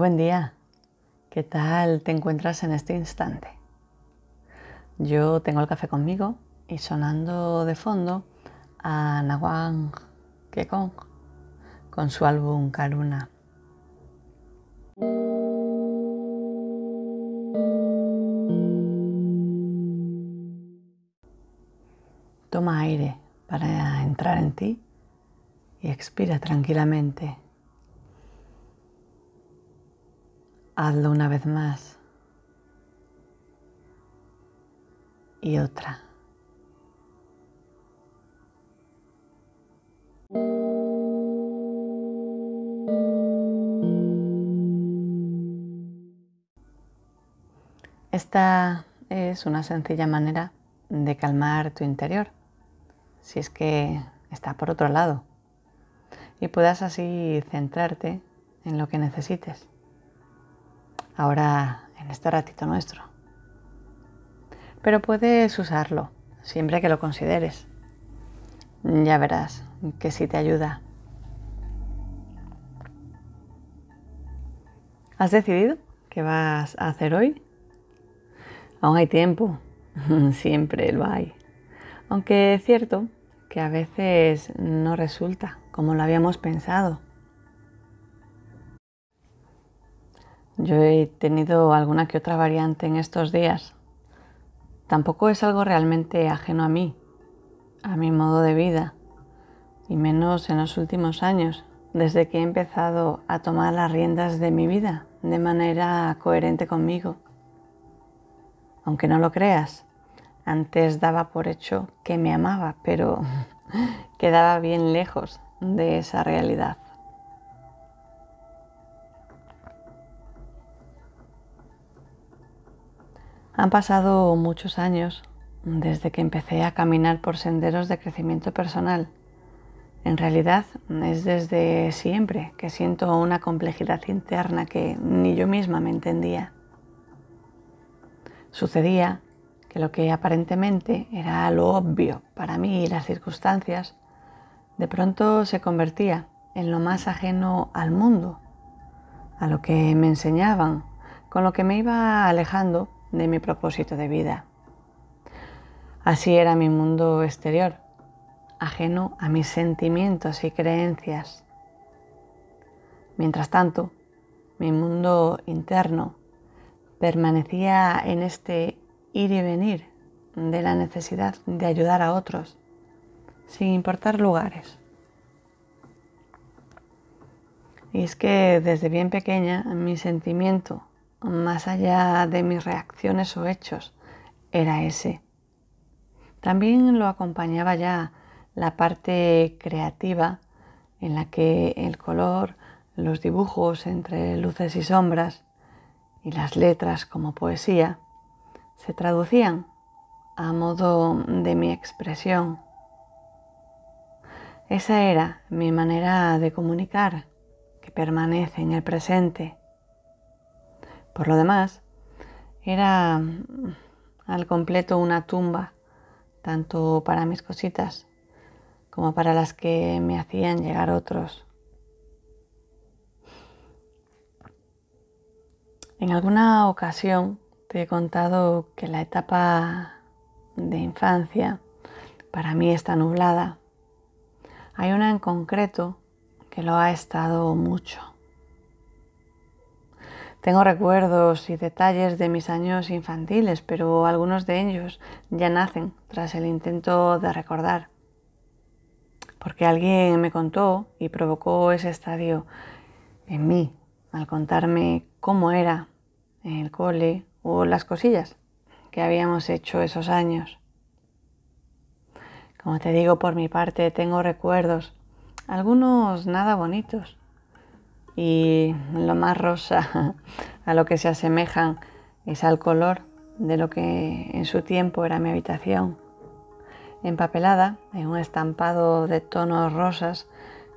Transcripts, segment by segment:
buen día. ¿Qué tal te encuentras en este instante? Yo tengo el café conmigo y sonando de fondo a Nawang Kekong con su álbum Karuna. Toma aire para entrar en ti y expira tranquilamente. Hazlo una vez más. Y otra. Esta es una sencilla manera de calmar tu interior, si es que está por otro lado, y puedas así centrarte en lo que necesites. Ahora, en este ratito nuestro. Pero puedes usarlo siempre que lo consideres. Ya verás que sí te ayuda. ¿Has decidido qué vas a hacer hoy? Aún hay tiempo, siempre lo hay. Aunque es cierto que a veces no resulta como lo habíamos pensado. Yo he tenido alguna que otra variante en estos días. Tampoco es algo realmente ajeno a mí, a mi modo de vida, y menos en los últimos años, desde que he empezado a tomar las riendas de mi vida de manera coherente conmigo aunque no lo creas. Antes daba por hecho que me amaba, pero quedaba bien lejos de esa realidad. Han pasado muchos años desde que empecé a caminar por senderos de crecimiento personal. En realidad es desde siempre que siento una complejidad interna que ni yo misma me entendía. Sucedía que lo que aparentemente era lo obvio para mí y las circunstancias, de pronto se convertía en lo más ajeno al mundo, a lo que me enseñaban, con lo que me iba alejando de mi propósito de vida. Así era mi mundo exterior, ajeno a mis sentimientos y creencias. Mientras tanto, mi mundo interno permanecía en este ir y venir de la necesidad de ayudar a otros, sin importar lugares. Y es que desde bien pequeña mi sentimiento, más allá de mis reacciones o hechos, era ese. También lo acompañaba ya la parte creativa en la que el color, los dibujos entre luces y sombras, y las letras como poesía se traducían a modo de mi expresión. Esa era mi manera de comunicar que permanece en el presente. Por lo demás, era al completo una tumba, tanto para mis cositas como para las que me hacían llegar otros. En alguna ocasión te he contado que la etapa de infancia para mí está nublada. Hay una en concreto que lo ha estado mucho. Tengo recuerdos y detalles de mis años infantiles, pero algunos de ellos ya nacen tras el intento de recordar. Porque alguien me contó y provocó ese estadio en mí al contarme cómo era el cole o las cosillas que habíamos hecho esos años. Como te digo, por mi parte tengo recuerdos, algunos nada bonitos y lo más rosa a lo que se asemejan es al color de lo que en su tiempo era mi habitación, empapelada en un estampado de tonos rosas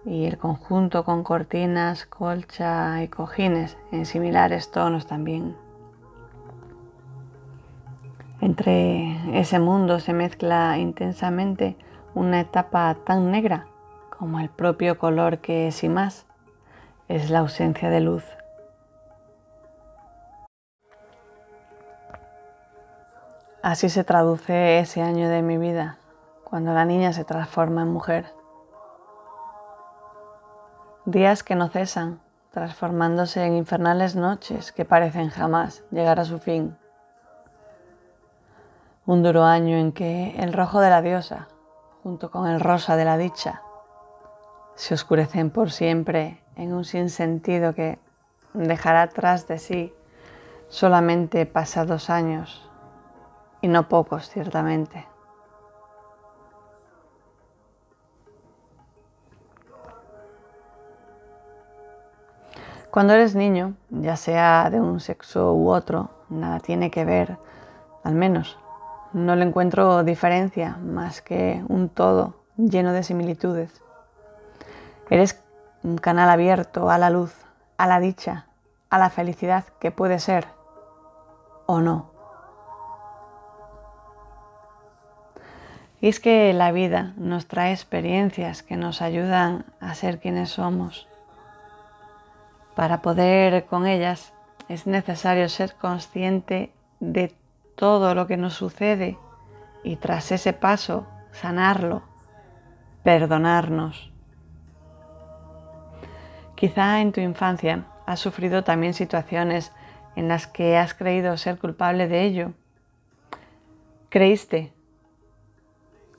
y el conjunto con cortinas, colcha y cojines en similares tonos también. Entre ese mundo se mezcla intensamente una etapa tan negra como el propio color que, sin más, es la ausencia de luz. Así se traduce ese año de mi vida, cuando la niña se transforma en mujer. Días que no cesan, transformándose en infernales noches que parecen jamás llegar a su fin. Un duro año en que el rojo de la diosa, junto con el rosa de la dicha, se oscurecen por siempre en un sinsentido que dejará atrás de sí solamente pasados años, y no pocos ciertamente. Cuando eres niño, ya sea de un sexo u otro, nada tiene que ver, al menos no le encuentro diferencia más que un todo lleno de similitudes. Eres un canal abierto a la luz, a la dicha, a la felicidad que puede ser o no. Y es que la vida nos trae experiencias que nos ayudan a ser quienes somos para poder con ellas es necesario ser consciente de todo lo que nos sucede y tras ese paso sanarlo, perdonarnos. Quizá en tu infancia has sufrido también situaciones en las que has creído ser culpable de ello. Creíste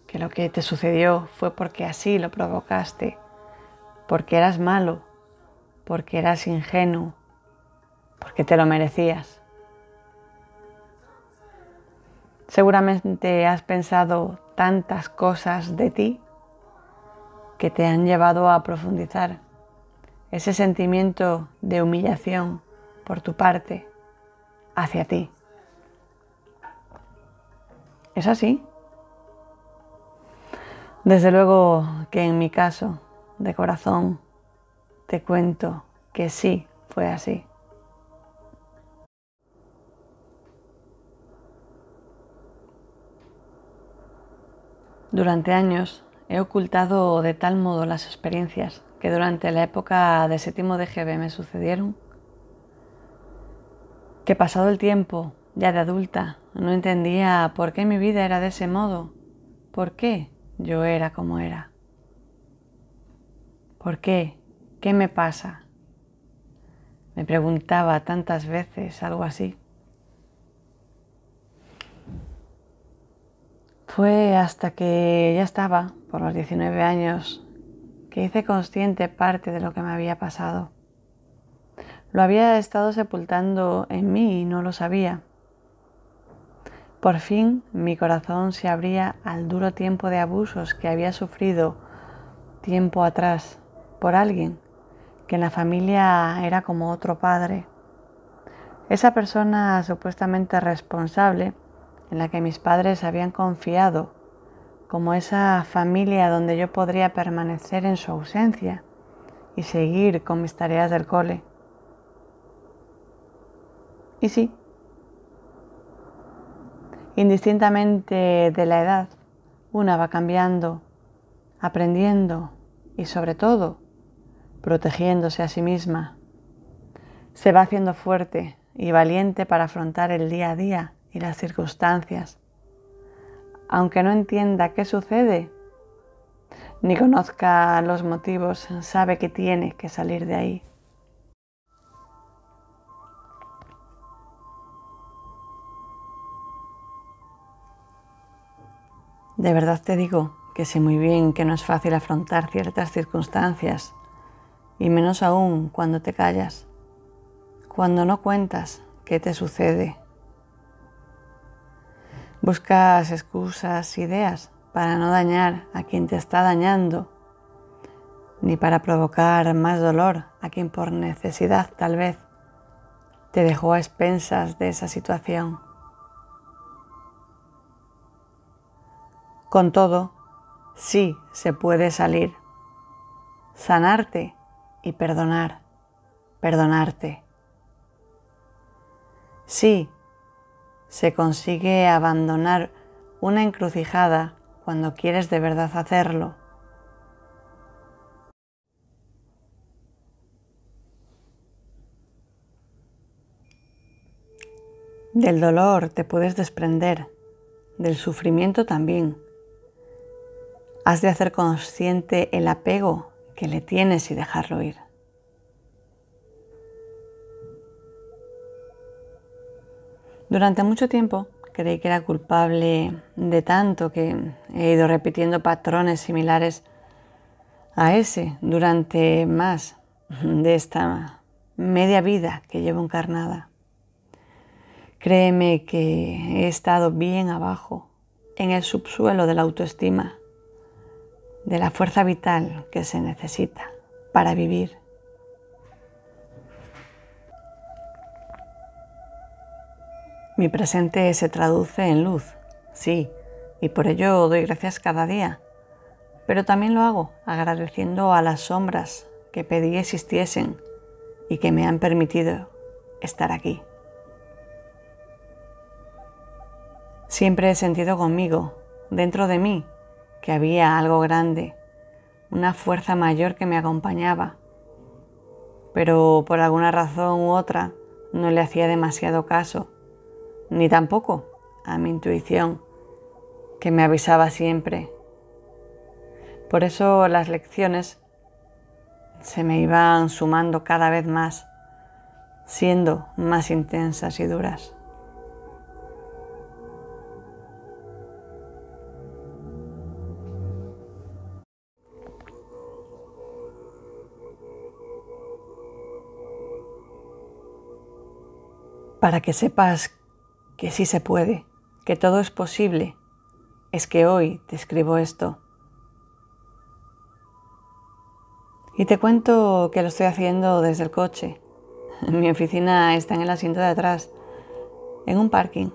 que lo que te sucedió fue porque así lo provocaste, porque eras malo porque eras ingenuo, porque te lo merecías. Seguramente has pensado tantas cosas de ti que te han llevado a profundizar ese sentimiento de humillación por tu parte hacia ti. ¿Es así? Desde luego que en mi caso, de corazón, te cuento que sí fue así. Durante años he ocultado de tal modo las experiencias que durante la época de séptimo de GB me sucedieron, que pasado el tiempo, ya de adulta, no entendía por qué mi vida era de ese modo, por qué yo era como era, por qué ¿Qué me pasa? Me preguntaba tantas veces algo así. Fue hasta que ya estaba, por los 19 años, que hice consciente parte de lo que me había pasado. Lo había estado sepultando en mí y no lo sabía. Por fin mi corazón se abría al duro tiempo de abusos que había sufrido tiempo atrás por alguien que en la familia era como otro padre. Esa persona supuestamente responsable en la que mis padres habían confiado, como esa familia donde yo podría permanecer en su ausencia y seguir con mis tareas del cole. Y sí, indistintamente de la edad, una va cambiando, aprendiendo y sobre todo protegiéndose a sí misma. Se va haciendo fuerte y valiente para afrontar el día a día y las circunstancias. Aunque no entienda qué sucede, ni conozca los motivos, sabe que tiene que salir de ahí. De verdad te digo que sé muy bien que no es fácil afrontar ciertas circunstancias y menos aún cuando te callas, cuando no cuentas qué te sucede. Buscas excusas, ideas para no dañar a quien te está dañando, ni para provocar más dolor a quien por necesidad tal vez te dejó a expensas de esa situación. Con todo, sí se puede salir, sanarte y perdonar, perdonarte. Sí, se consigue abandonar una encrucijada cuando quieres de verdad hacerlo. Del dolor te puedes desprender del sufrimiento también. Has de hacer consciente el apego que le tienes y dejarlo ir. Durante mucho tiempo creí que era culpable de tanto que he ido repitiendo patrones similares a ese durante más de esta media vida que llevo encarnada. Créeme que he estado bien abajo, en el subsuelo de la autoestima, de la fuerza vital que se necesita para vivir. Mi presente se traduce en luz, sí, y por ello doy gracias cada día, pero también lo hago agradeciendo a las sombras que pedí existiesen y que me han permitido estar aquí. Siempre he sentido conmigo, dentro de mí, que había algo grande, una fuerza mayor que me acompañaba, pero por alguna razón u otra no le hacía demasiado caso, ni tampoco a mi intuición, que me avisaba siempre. Por eso las lecciones se me iban sumando cada vez más, siendo más intensas y duras. para que sepas que sí se puede, que todo es posible, es que hoy te escribo esto. Y te cuento que lo estoy haciendo desde el coche. Mi oficina está en el asiento de atrás, en un parking,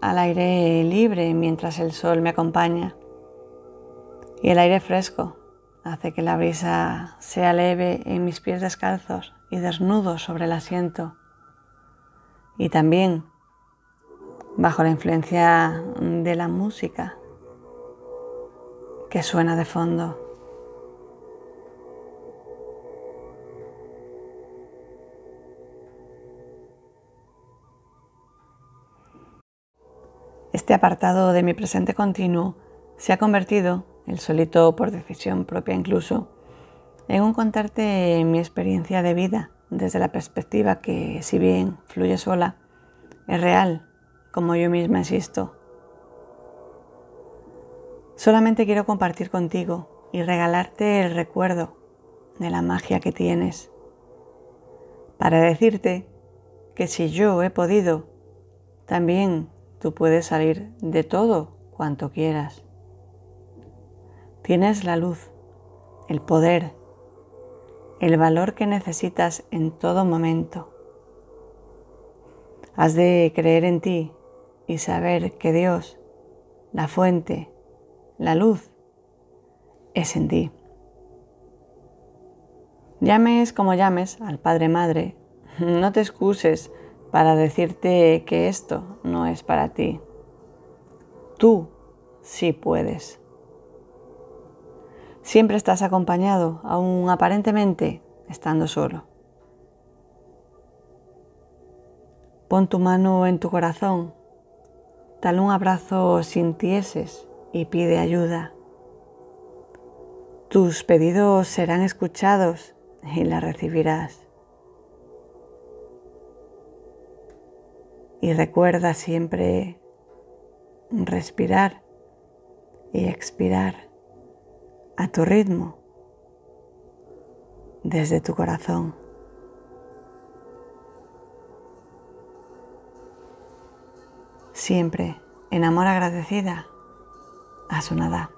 al aire libre mientras el sol me acompaña. Y el aire fresco hace que la brisa sea leve en mis pies descalzos y desnudos sobre el asiento y también bajo la influencia de la música que suena de fondo. Este apartado de mi presente continuo se ha convertido, el solito por decisión propia incluso, en un contarte mi experiencia de vida desde la perspectiva que, si bien fluye sola, es real, como yo misma existo. Solamente quiero compartir contigo y regalarte el recuerdo de la magia que tienes, para decirte que si yo he podido, también tú puedes salir de todo cuanto quieras. Tienes la luz, el poder, el valor que necesitas en todo momento. Has de creer en ti y saber que Dios, la fuente, la luz, es en ti. Llames como llames al Padre Madre, no te excuses para decirte que esto no es para ti. Tú sí puedes. Siempre estás acompañado, aún aparentemente estando solo. Pon tu mano en tu corazón, dale un abrazo sin tieses y pide ayuda. Tus pedidos serán escuchados y la recibirás. Y recuerda siempre respirar y expirar a tu ritmo, desde tu corazón. Siempre en amor agradecida a su nada.